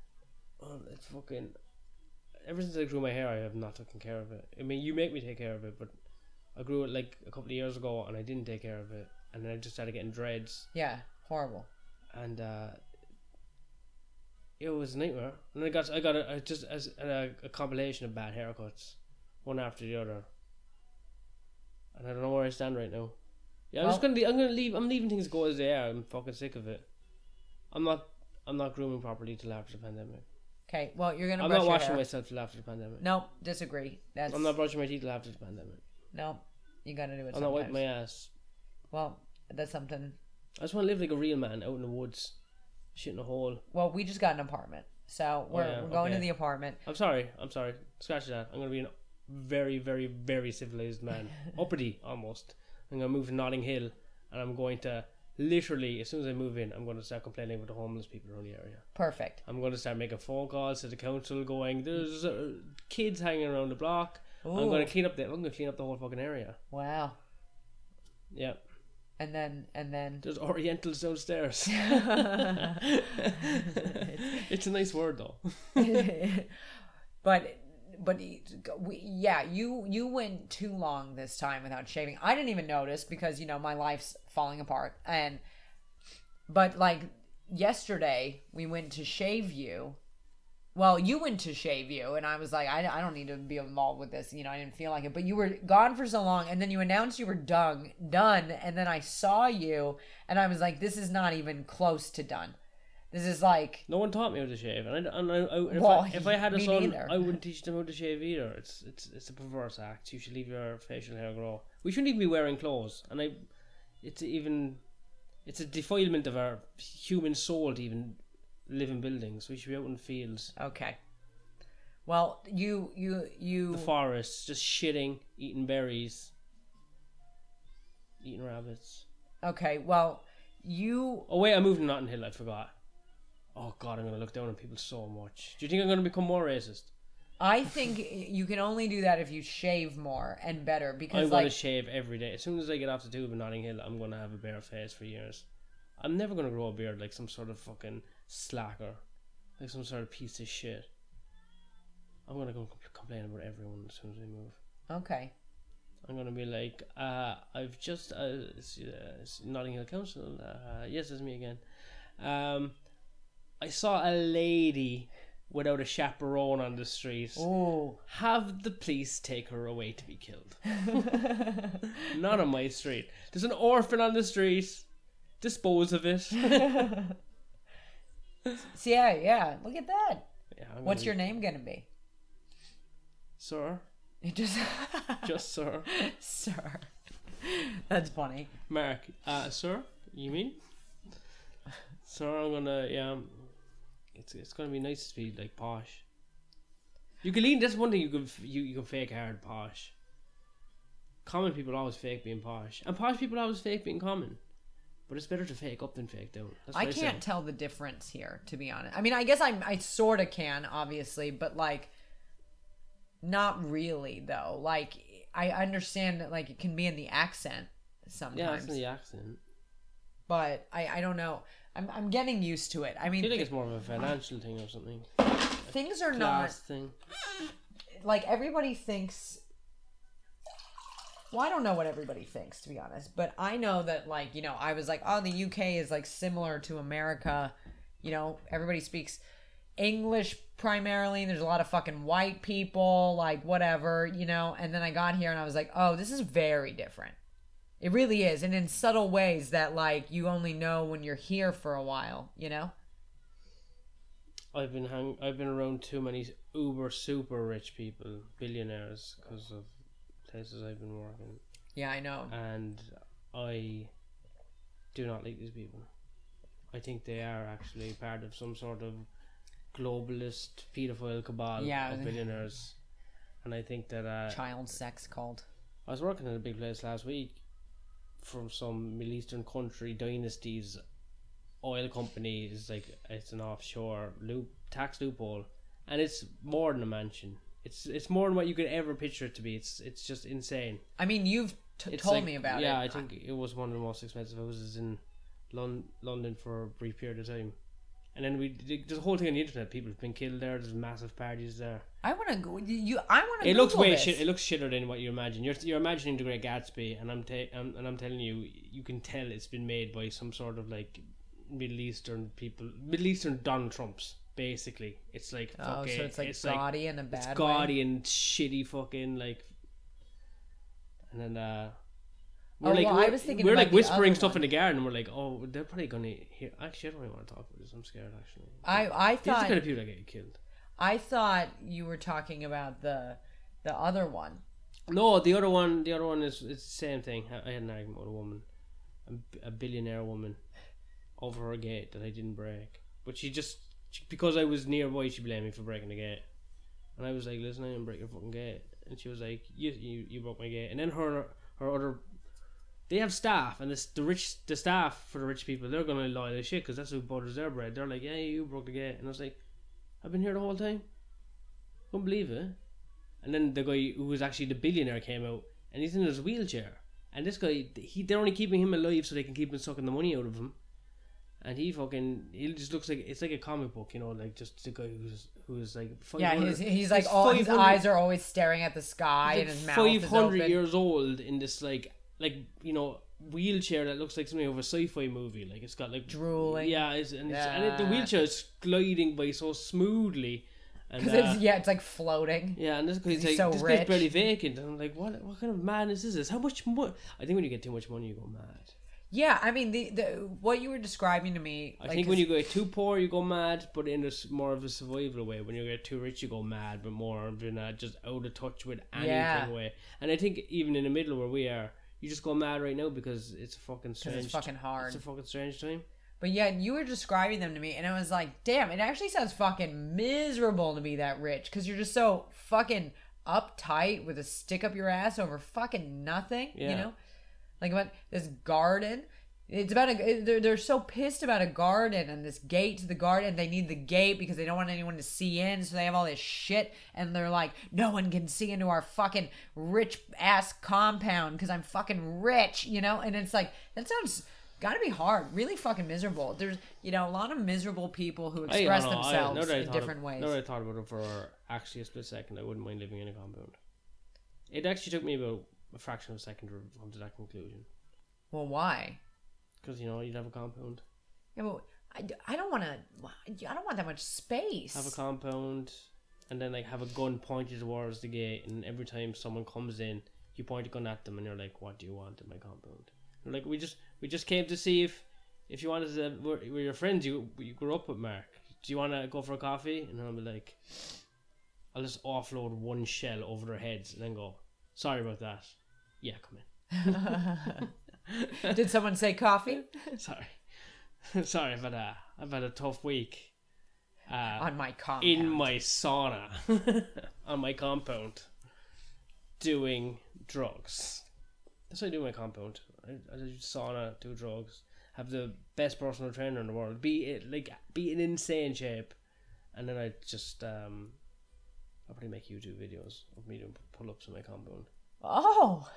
Speaker 2: Oh, it's fucking. Ever since I grew my hair, I have not taken care of it. I mean, you make me take care of it, but I grew it like a couple of years ago, and I didn't take care of it, and then I just started getting dreads,
Speaker 1: Yeah, horrible.
Speaker 2: and uh, it was a nightmare. And I got I got a, I just as a, a compilation of bad haircuts, one after the other, and I don't know where I stand right now. Yeah, I'm just gonna le- I'm gonna leave. I'm leaving things go as they are. I'm fucking sick of it. I'm not. I'm not grooming properly till after the pandemic.
Speaker 1: Okay, well, you're gonna
Speaker 2: I'm
Speaker 1: brush
Speaker 2: not
Speaker 1: your
Speaker 2: washing
Speaker 1: hair.
Speaker 2: myself till after the pandemic.
Speaker 1: No, disagree. That's
Speaker 2: I'm not brushing my teeth till after the pandemic.
Speaker 1: no. You gotta do it.
Speaker 2: I'm not wiping
Speaker 1: sometimes.
Speaker 2: my ass.
Speaker 1: Well, that's something.
Speaker 2: I just want to live like a real man out in the woods, shit in a hole.
Speaker 1: Well, we just got an apartment, So we're, oh,
Speaker 2: yeah,
Speaker 1: we're going to the apartment.
Speaker 2: I'm sorry. I'm sorry. Scratch that. I'm gonna be a very, very, very civilized man, uppity almost. I'm gonna move to Notting Hill, and I'm going to literally as soon as I move in, I'm going to start complaining with the homeless people around the area.
Speaker 1: Perfect.
Speaker 2: I'm going to start making phone calls to the council, going, "There's uh, kids hanging around the block." I'm going to clean up the. I'm going to clean up the whole fucking area.
Speaker 1: Wow.
Speaker 2: Yeah,
Speaker 1: And then and then
Speaker 2: there's Orientals downstairs. it's a nice word though.
Speaker 1: but but we, yeah, you you went too long this time without shaving. I didn't even notice because you know my life's falling apart. And but like yesterday, we went to shave you. Well, you went to shave you, and I was like, I, I don't need to be involved with this. You know, I didn't feel like it. But you were gone for so long, and then you announced you were done, done, and then I saw you, and I was like, this is not even close to done. This is like
Speaker 2: No one taught me how to shave, and I, and I, I, if,
Speaker 1: Well,
Speaker 2: I, if I had a son,
Speaker 1: neither.
Speaker 2: I wouldn't teach them how to shave either. It's it's it's a perverse act. You should leave your facial hair grow. We shouldn't even be wearing clothes, and I, it's even, it's a defilement of our human soul to even live in buildings. We should be out in fields,
Speaker 1: Okay. Well, you you you
Speaker 2: the forests, just shitting, eating berries, eating rabbits.
Speaker 1: okay. Well, you
Speaker 2: Oh wait, I moved to Notting Hill. I forgot. Oh god, I'm gonna look down on people so much. Do you think I'm gonna become more racist?
Speaker 1: I think you can only do that if you shave more and better because
Speaker 2: I'm gonna shave every day. As soon as I get off the tube in Notting Hill, I'm gonna have a bare face for years. I'm never gonna grow a beard like some sort of fucking slacker, like some sort of piece of shit. I'm gonna go compl- complain about everyone as soon as I move.
Speaker 1: okay.
Speaker 2: I'm gonna be like, uh, I've just uh, it's, uh, it's Notting Hill Council. Uh, yes, it's me again. Um, I saw a lady without a chaperone on the street.
Speaker 1: Oh.
Speaker 2: Have the police take her away to be killed. Not on my street. There's an orphan on the street. Dispose of it. yeah,
Speaker 1: yeah, yeah. Look at that.
Speaker 2: I'm
Speaker 1: What's your name gonna be?
Speaker 2: sir?
Speaker 1: It just
Speaker 2: Just sir.
Speaker 1: sir. That's funny.
Speaker 2: Mark. Uh, sir? You mean? Sir, I'm gonna yeah. It's it's gonna be nice to be like posh. You can lean. That's one thing you can you you can fake hard posh. Common people always fake being posh, and posh people always fake being common. But it's better to fake up than fake down.
Speaker 1: I
Speaker 2: I
Speaker 1: can't tell the difference here, to be honest. I mean, I guess I I sort of can, obviously, but like, not really though. Like, I understand that like it can be in the accent
Speaker 2: Yeah,
Speaker 1: sometimes,
Speaker 2: that's in the accent.
Speaker 1: but I I don't know. I'm I'm getting used to it. I mean,
Speaker 2: feel like it's more of a financial thing or something.
Speaker 1: things are
Speaker 2: Class thing.
Speaker 1: not like everybody thinks. Well, I don't know what everybody thinks, to be honest, but I know that, like, you know, I was like, oh, the UK is like similar to America. You know, everybody speaks English primarily. There's a lot of fucking white people, like, whatever, you know. And then I got here and I was like, oh, this is very different. It really is. And in subtle ways that, like, you only know when you're here for a while, you know?
Speaker 2: I've been hang- I've been around too many uber super rich people, billionaires, because of places I've been working,
Speaker 1: Yeah, I know.
Speaker 2: and I do not like these people. I think they are actually part of some sort of globalist pedophile cabal
Speaker 1: Yeah.
Speaker 2: of billionaires, and I think that uh,
Speaker 1: Child sex cult.
Speaker 2: I was working in a big place last week from some Middle Eastern country dynasties oil company is like it's an offshore loop tax loophole and it's more than a mansion. It's it's more than what you could ever picture it to be. It's it's just insane.
Speaker 1: I mean, you've t- told
Speaker 2: like-
Speaker 1: me about
Speaker 2: yeah,
Speaker 1: it.
Speaker 2: Yeah, I think it was one of the most expensive houses in Lon- London for a brief period of time. And then we there's a whole thing on the internet. People have been killed there. There's massive parties there.
Speaker 1: I want to go. You, I want to.
Speaker 2: It looks way
Speaker 1: this.
Speaker 2: shit. It looks shitter than what you imagine. You're you're imagining the Great Gatsby, and I'm ta- and, and I'm telling you, you can tell it's been made by some sort of like Middle Eastern people, Middle Eastern Donald Trumps. Basically, it's like
Speaker 1: Oh, so it's like
Speaker 2: it's like
Speaker 1: gaudy in a bad
Speaker 2: it's
Speaker 1: way.
Speaker 2: gaudy and shitty fucking like. And then uh, we're
Speaker 1: Oh,
Speaker 2: like
Speaker 1: well,
Speaker 2: we're,
Speaker 1: I was thinking
Speaker 2: we're like whispering stuff
Speaker 1: one.
Speaker 2: in the garden, and we're like, oh, they're probably gonna hear. Actually, I don't really want to talk about this. I'm scared. Actually,
Speaker 1: I I
Speaker 2: these are the
Speaker 1: thought
Speaker 2: kind of people that get killed.
Speaker 1: I thought you were talking about the the other one.
Speaker 2: No, the other one, the other one is it's the same thing. I had an argument with a woman, a billionaire woman, over her gate that I didn't break, but she just she, because I was nearby, she blamed me for breaking the gate, and I was like, "Listen, I didn't break your fucking gate," and she was like, "You you, you broke my gate," and then her her other. They have staff, and this, the rich, the staff for the rich people, they're gonna lie their shit because that's who butters their bread. They're like, "Yeah, you broke the gate," and I was like, "I've been here the whole time." Couldn't believe it. And then the guy who was actually the billionaire came out, and he's in his wheelchair. And this guy, he they're only keeping him alive so they can keep him sucking the money out of him. And he fucking, he just looks like it's like a comic book, you know, like just the guy who's who's like
Speaker 1: Yeah, he's, he's like all his eyes are always staring at the sky and his mouth is
Speaker 2: five hundred years old in this like like you know wheelchair that looks like something of a sci-fi movie. Like it's got like
Speaker 1: Drooling.
Speaker 2: Yeah, it's, and, it's, and it, the wheelchair is gliding by so smoothly.
Speaker 1: Because
Speaker 2: uh,
Speaker 1: it's yeah, it's like floating.
Speaker 2: yeah, and this guy's like,
Speaker 1: so
Speaker 2: this
Speaker 1: rich.
Speaker 2: guy's barely vacant. And I'm like, what? What kind of madness is this? How much more? I think when you get too much money, you go mad.
Speaker 1: Yeah, I mean the, the what you were describing to me.
Speaker 2: I
Speaker 1: like,
Speaker 2: think when you get too poor, you go mad, but in a more of a survival way. When you get too rich, you go mad, but more of in a just out of touch with anything
Speaker 1: Yeah.
Speaker 2: way. And I think even in the middle where we are, you just go mad right now because it's a fucking strange.
Speaker 1: it's fucking hard.
Speaker 2: It's a fucking strange time.
Speaker 1: But yeah, you were describing them to me, and I was like, damn, it actually sounds fucking miserable to be that rich because you're just so fucking uptight with a stick up your ass over fucking nothing. You know, like about this garden. It's about a. They're, they're so pissed about a garden and this gate to the garden. They need the gate because they don't want anyone to see in. So they have all this shit, and they're like, no one can see into our fucking rich ass compound because I'm fucking rich, you know. And it's like that sounds got to be hard, really fucking miserable. There's you know a lot of miserable people who express
Speaker 2: I don't I-
Speaker 1: themselves
Speaker 2: I
Speaker 1: in different
Speaker 2: of,
Speaker 1: ways.
Speaker 2: Now that I thought about it for actually a split second, I wouldn't mind living in a compound. It actually took me about a fraction of a second to come to that conclusion.
Speaker 1: well, why?
Speaker 2: Because you know you'd have a compound,
Speaker 1: Yeah, but I, I don't want to. I don't want that much space.
Speaker 2: have a compound, and then like have a gun pointed towards the gate, and every time someone comes in, you point a gun at them, and you're like, "What do you want in my compound?" They're like, "We just we just came to see if if you wanted to. We're, we're your friends. You you grew up with Mark. Do you want to go for a coffee?" And I'll be like, "I'll just offload one shell over their heads, and then go, sorry about that. Yeah, come in."
Speaker 1: Did someone say coffee
Speaker 2: Sorry. Sorry, I've had a I've had a tough week. Uh,
Speaker 1: on my compound?
Speaker 2: in my sauna on my compound doing drugs. That's what I do in my compound. I, I do sauna, do drugs, have the best personal trainer in the world, be it like be in insane shape, and then I just um, I'll probably make YouTube videos of me doing pull ups in my compound.
Speaker 1: Oh,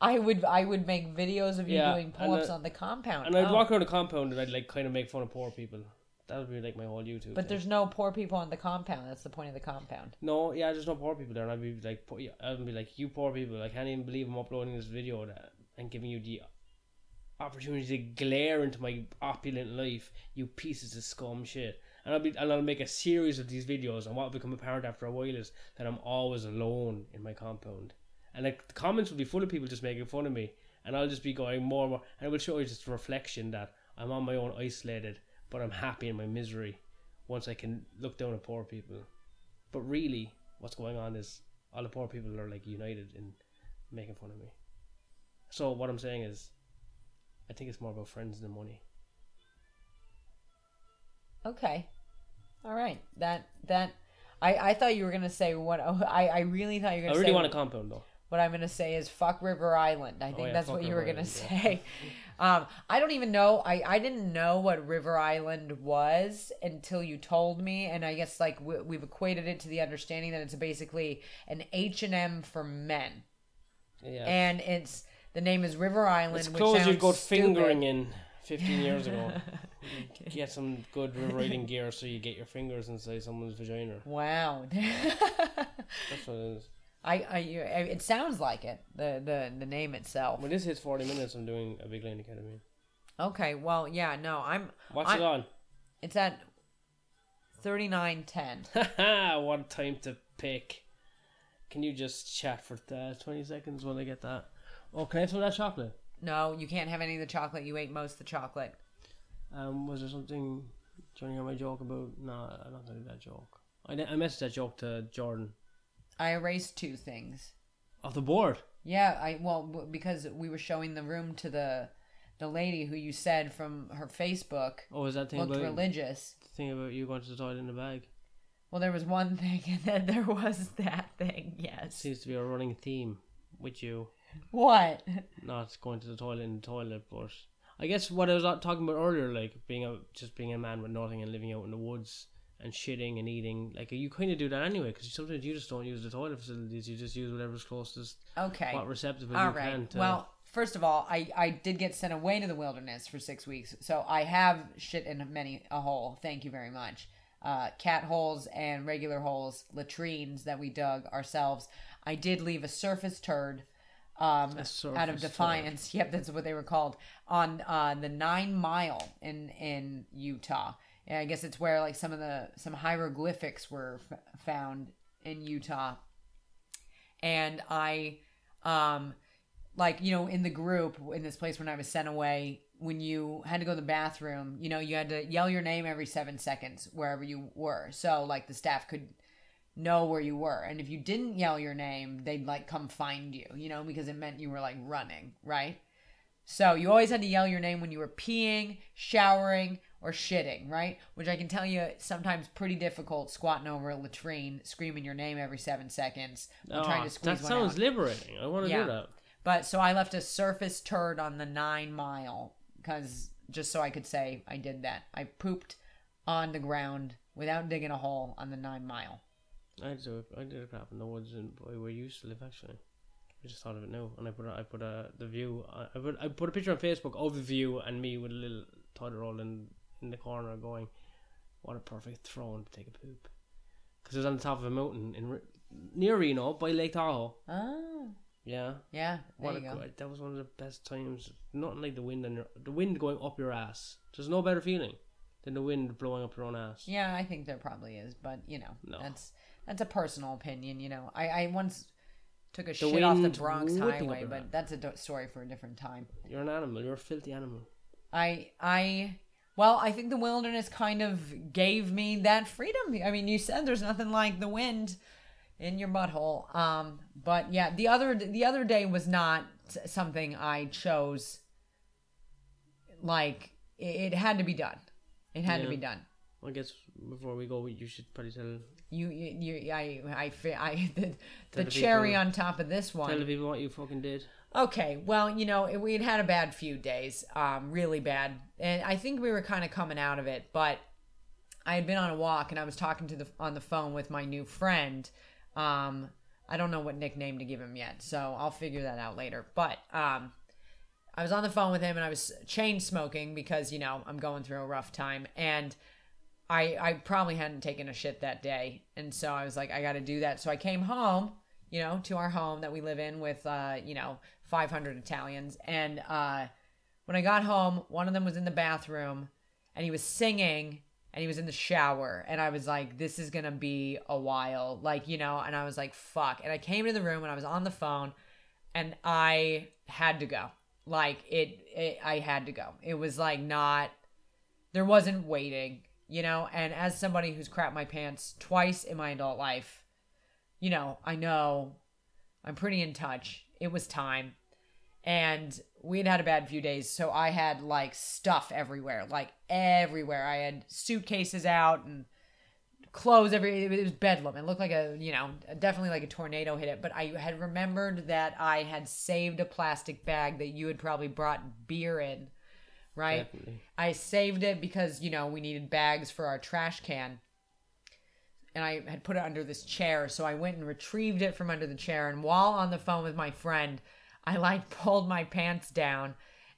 Speaker 1: I would I would make videos of you
Speaker 2: Yeah,
Speaker 1: doing pull-ups
Speaker 2: I-
Speaker 1: on the compound.
Speaker 2: And I'd
Speaker 1: Oh.
Speaker 2: walk around the compound and I'd like kind of make fun of poor people. That would be like my whole YouTube.
Speaker 1: But
Speaker 2: thing.
Speaker 1: there's no poor people on the compound. That's the point of the compound.
Speaker 2: No, yeah, there's no poor people there, and I'd be like, I'd be like, you poor people, I can't even believe I'm uploading this video that, and giving you the opportunity to glare into my opulent life, you pieces of scum shit. And I'll be, and I'll make a series of these videos, and what will become apparent after a while is that I'm always alone in my compound, and like the comments will be full of people just making fun of me, and I'll just be going more and more, and it will show you just a reflection that I'm on my own, isolated, but I'm happy in my misery. Once I can look down at poor people. But really, what's going on is all the poor people are like united in making fun of me. So what I'm saying is, I think it's more about friends than money.
Speaker 1: Okay, all right. That that I I thought you were gonna say what I I really thought you were gonna I
Speaker 2: really
Speaker 1: say
Speaker 2: want a compound though.
Speaker 1: What I'm gonna say is fuck River Island. I think
Speaker 2: Oh, yeah,
Speaker 1: that's what you
Speaker 2: River
Speaker 1: were gonna
Speaker 2: Island, yeah.
Speaker 1: say. Um, I don't even know. I I didn't know what River Island was until you told me, and I guess like we, we've equated it to the understanding that it's basically an H and M for men,
Speaker 2: Yeah,
Speaker 1: and it's the name is River Island.
Speaker 2: it's
Speaker 1: which
Speaker 2: clothes you got fingering in 15 years ago. get some good riding gear so you get your fingers inside someone's vagina.
Speaker 1: Wow.
Speaker 2: That's what it is.
Speaker 1: I, I, it sounds like it. The, the, the name itself.
Speaker 2: When this hits 40 minutes, I'm doing a big line Academy.
Speaker 1: Okay. Well, yeah. No, I'm.
Speaker 2: What's
Speaker 1: I-
Speaker 2: it on?
Speaker 1: It's at thirty nine ten.
Speaker 2: Haha, what time to pick. Can you just chat for uh, 20 seconds while I get that? Oh, can I have some of that chocolate?
Speaker 1: No, you can't have any of the chocolate. You ate most of the chocolate.
Speaker 2: Um, was there something? Do you want to hear my joke about? No, I'm not gonna do that joke. I, I messaged that joke to Jordan
Speaker 1: I erased two things.
Speaker 2: off the board.
Speaker 1: Yeah, I well w- because we were showing the room to the the lady who you said from her Facebook
Speaker 2: Oh, was that thing
Speaker 1: looked
Speaker 2: about
Speaker 1: religious.
Speaker 2: thing about you going to the toilet in a bag?
Speaker 1: Well, there was one thing, and then there was that thing. Yes.
Speaker 2: Seems to be a running theme with you
Speaker 1: What?
Speaker 2: not going to the toilet in the toilet, but I guess what I was talking about earlier, like being a just being a man with nothing and living out in the woods and shitting and eating, like you kind of do that anyway because sometimes you just don't use the toilet facilities, you just use whatever's closest,
Speaker 1: Okay.
Speaker 2: what receptacle
Speaker 1: All
Speaker 2: you
Speaker 1: right.
Speaker 2: can. To,
Speaker 1: Well, first of all, I, I did get sent away to the wilderness for six weeks, so I have shit in many a hole. Thank you very much. Uh, cat holes and regular holes, latrines that we dug ourselves. I did leave a surface turd. Um,
Speaker 2: surface
Speaker 1: out of defiance, yep, that's what they were called on uh, the Nine Mile in in Utah. And I guess it's where like some of the some hieroglyphics were f- found in Utah. And I um like you know in the group in this place when I was sent away when you had to go to the bathroom you know you had to yell your name every 7 seconds wherever you were. So like the staff could know where you were. And if you didn't yell your name they'd like come find you you know because it meant you were like running right? So you always had to yell your name when you were peeing, showering, or shitting, right? Which I can tell you sometimes pretty difficult squatting over a latrine, screaming your name every seven seconds,
Speaker 2: Oh,
Speaker 1: trying to oh, squeeze
Speaker 2: that sounds
Speaker 1: out.
Speaker 2: liberating. I want to
Speaker 1: Yeah.
Speaker 2: do that.
Speaker 1: But so I left a surface turd on the nine mile because just so I could say I did that. I pooped on the ground without digging a hole on the nine mile.
Speaker 2: I did a, I did a crap in the woods in where we used to live actually. I just thought of it now, and I put a, I put a the view. I I put I put a picture on Facebook of the view and me with a little toilet roll in in the corner, going, "What a perfect throne to take a poop," because it was on the top of a mountain in near Reno by Lake Tahoe.
Speaker 1: Oh,
Speaker 2: Yeah,
Speaker 1: yeah.
Speaker 2: What a
Speaker 1: go.
Speaker 2: good, that was one of the best times. Nothing like the wind and the wind going up your ass. There's no better feeling than the wind blowing up your own ass.
Speaker 1: Yeah, I think there probably is, but you know,
Speaker 2: No.
Speaker 1: that's that's a personal opinion. You know, I I once took a
Speaker 2: The
Speaker 1: shit off the Bronx Highway, but that's a do- story for a different time.
Speaker 2: You're an animal. You're a filthy animal.
Speaker 1: I I well, I think the wilderness kind of gave me that freedom. I mean, you said there's nothing like the wind in your butthole. Um, but yeah, the other the other day was not something I chose. Like it, it had to be done. It had to be done.
Speaker 2: I guess before we go, you should probably tell
Speaker 1: You, you, you I, I, I, the, the
Speaker 2: the
Speaker 1: cherry
Speaker 2: people-
Speaker 1: on top of this one.
Speaker 2: tell the people what you fucking did.
Speaker 1: Okay, well, you know, we had had a bad few days, um, really bad, and I think we were kind of coming out of it. But I had been on a walk, and I was talking to the on the phone with my new friend. Um, I don't know what nickname to give him yet, so I'll figure that out later. But um, I was on the phone with him, and I was chain smoking because you know I'm going through a rough time, and I I probably hadn't taken a shit that day, and so I was like, I got to do that. So I came home, you know, to our home that we live in with, uh, you know, 500 Italians, and uh, when I got home, one of them was in the bathroom, and he was singing. And he was in the shower, and I was like, "This is gonna be a while," like you know. And I was like, "Fuck!" And I came to the room, and I was on the phone, and I had to go. Like it, it I had to go. It was like not there wasn't waiting, you know, and as somebody who's crapped my pants twice in my adult life, you know, I know I'm pretty in touch. It was time. And we had had a bad few days, so I had like stuff everywhere, like everywhere. I had suitcases out and clothes every it was bedlam it looked like a you know definitely like a tornado hit it but i had remembered that i had saved a plastic bag that you had probably brought beer in right
Speaker 2: Definitely.
Speaker 1: i saved it because you know we needed bags for our trash can and i had put it under this chair so i went and retrieved it from under the chair and while on the phone with my friend i like pulled my pants down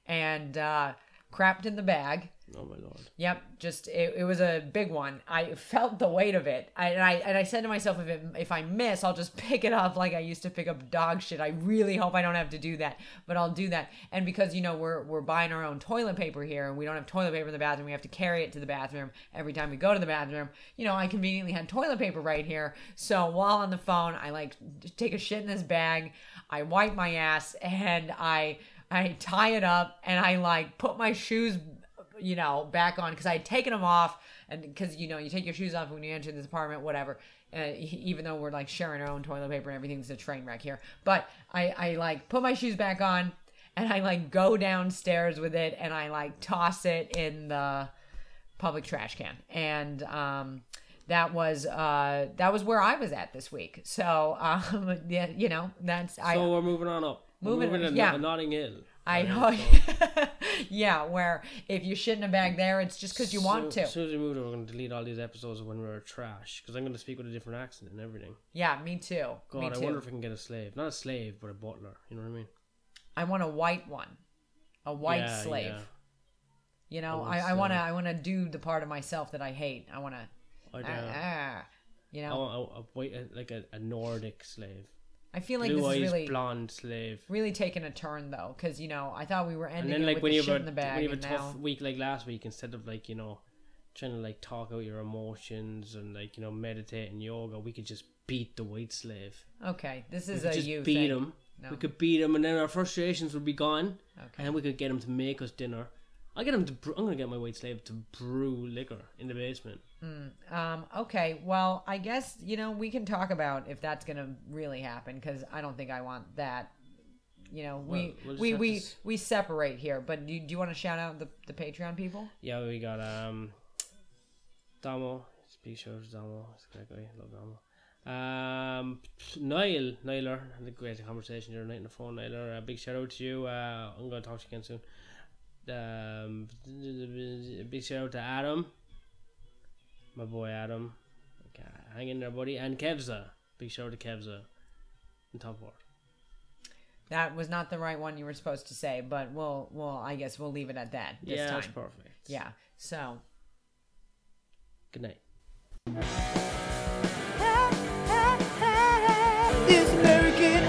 Speaker 1: and uh crapped in the bag
Speaker 2: Oh my lord.
Speaker 1: Yep, just it, it was a big one. I felt the weight of it. I, and I and I said to myself, if it, if I miss, I'll just pick it up like I used to pick up dog shit. I really hope I don't have to do that, but I'll do that. And because you know we're we're buying our own toilet paper here, and we don't have toilet paper in the bathroom, we have to carry it to the bathroom every time we go to the bathroom. You know, I conveniently had toilet paper right here. So while on the phone, I like take a shit in this bag. I wipe my ass and I I tie it up and I like put my shoes you know, back on because I had taken them off, and because you know, you take your shoes off when you enter this apartment, whatever. Uh, even though we're like sharing our own toilet paper and everything's a train wreck here, but I I like put my shoes back on, and I like go downstairs with it, and I like toss it in the public trash can, and um, that was uh, that was where I was at this week. So um, yeah, you know that's I.
Speaker 2: So we're moving on up. We're
Speaker 1: Moving-
Speaker 2: moving to
Speaker 1: yeah.
Speaker 2: Notting Hill.
Speaker 1: I know. yeah, where if you shit in a bag there, it's just because you want to.
Speaker 2: As soon as we move, we're going to delete all these episodes of when we're trash because I'm going to speak with a different accent and everything.
Speaker 1: yeah, me too.
Speaker 2: God,
Speaker 1: me
Speaker 2: I
Speaker 1: too.
Speaker 2: wonder if I can get a slave. Not a slave, but a butler. You know what I mean?
Speaker 1: I want a white one, a white
Speaker 2: Yeah,
Speaker 1: slave.
Speaker 2: yeah.
Speaker 1: You know, I, I want to. I want to do the part of myself that I hate. I want to,
Speaker 2: I'd,
Speaker 1: ah,
Speaker 2: uh,
Speaker 1: ah, you know.
Speaker 2: want a, a a- like a, a Nordic slave.
Speaker 1: I feel like
Speaker 2: Blue
Speaker 1: this
Speaker 2: eyes,
Speaker 1: is really
Speaker 2: blonde slave.
Speaker 1: really taking a turn though, because you know I thought we were ending
Speaker 2: And
Speaker 1: then,
Speaker 2: like,
Speaker 1: with
Speaker 2: when
Speaker 1: the
Speaker 2: you
Speaker 1: shit in the bag,
Speaker 2: when you have a tough
Speaker 1: now
Speaker 2: week like last week, instead of, like, you know, trying to, like, talk out your emotions and, like, you know, meditate and yoga, we could just beat the white slave.
Speaker 1: okay, this
Speaker 2: We
Speaker 1: is
Speaker 2: could
Speaker 1: a
Speaker 2: just
Speaker 1: you
Speaker 2: beat
Speaker 1: thing.
Speaker 2: him.
Speaker 1: No.
Speaker 2: We could beat him, and then our frustrations would be gone.
Speaker 1: Okay.
Speaker 2: And then we could get him to make us dinner. I get him to. Brew, I'm gonna get my white slave to brew liquor in the basement.
Speaker 1: Um, okay, well, I guess you know we can talk about if that's gonna really happen because I don't think I want that. You know,
Speaker 2: Well,
Speaker 1: we
Speaker 2: we'll
Speaker 1: we
Speaker 2: to
Speaker 1: we, we separate here, but do you, do you want to shout out the the Patreon people?
Speaker 2: Yeah, we got um, Damo. Big shout out to Damo. He's a great guy. Love Damo. Um, Niall, Niler, had a great conversation the other night on the phone. Niler, a big shout out to you. Uh, I'm gonna talk to you again soon. Um, big shout out to Adam, my boy Adam. Okay, hang in there, buddy. And Kevza, big shout out to Kevza, and Tom Ford.
Speaker 1: That was not the right one you were supposed to say, but we'll well I guess we'll leave it at that this
Speaker 2: yeah,
Speaker 1: time.
Speaker 2: that's perfect.
Speaker 1: Yeah. So
Speaker 2: Good night.
Speaker 3: This American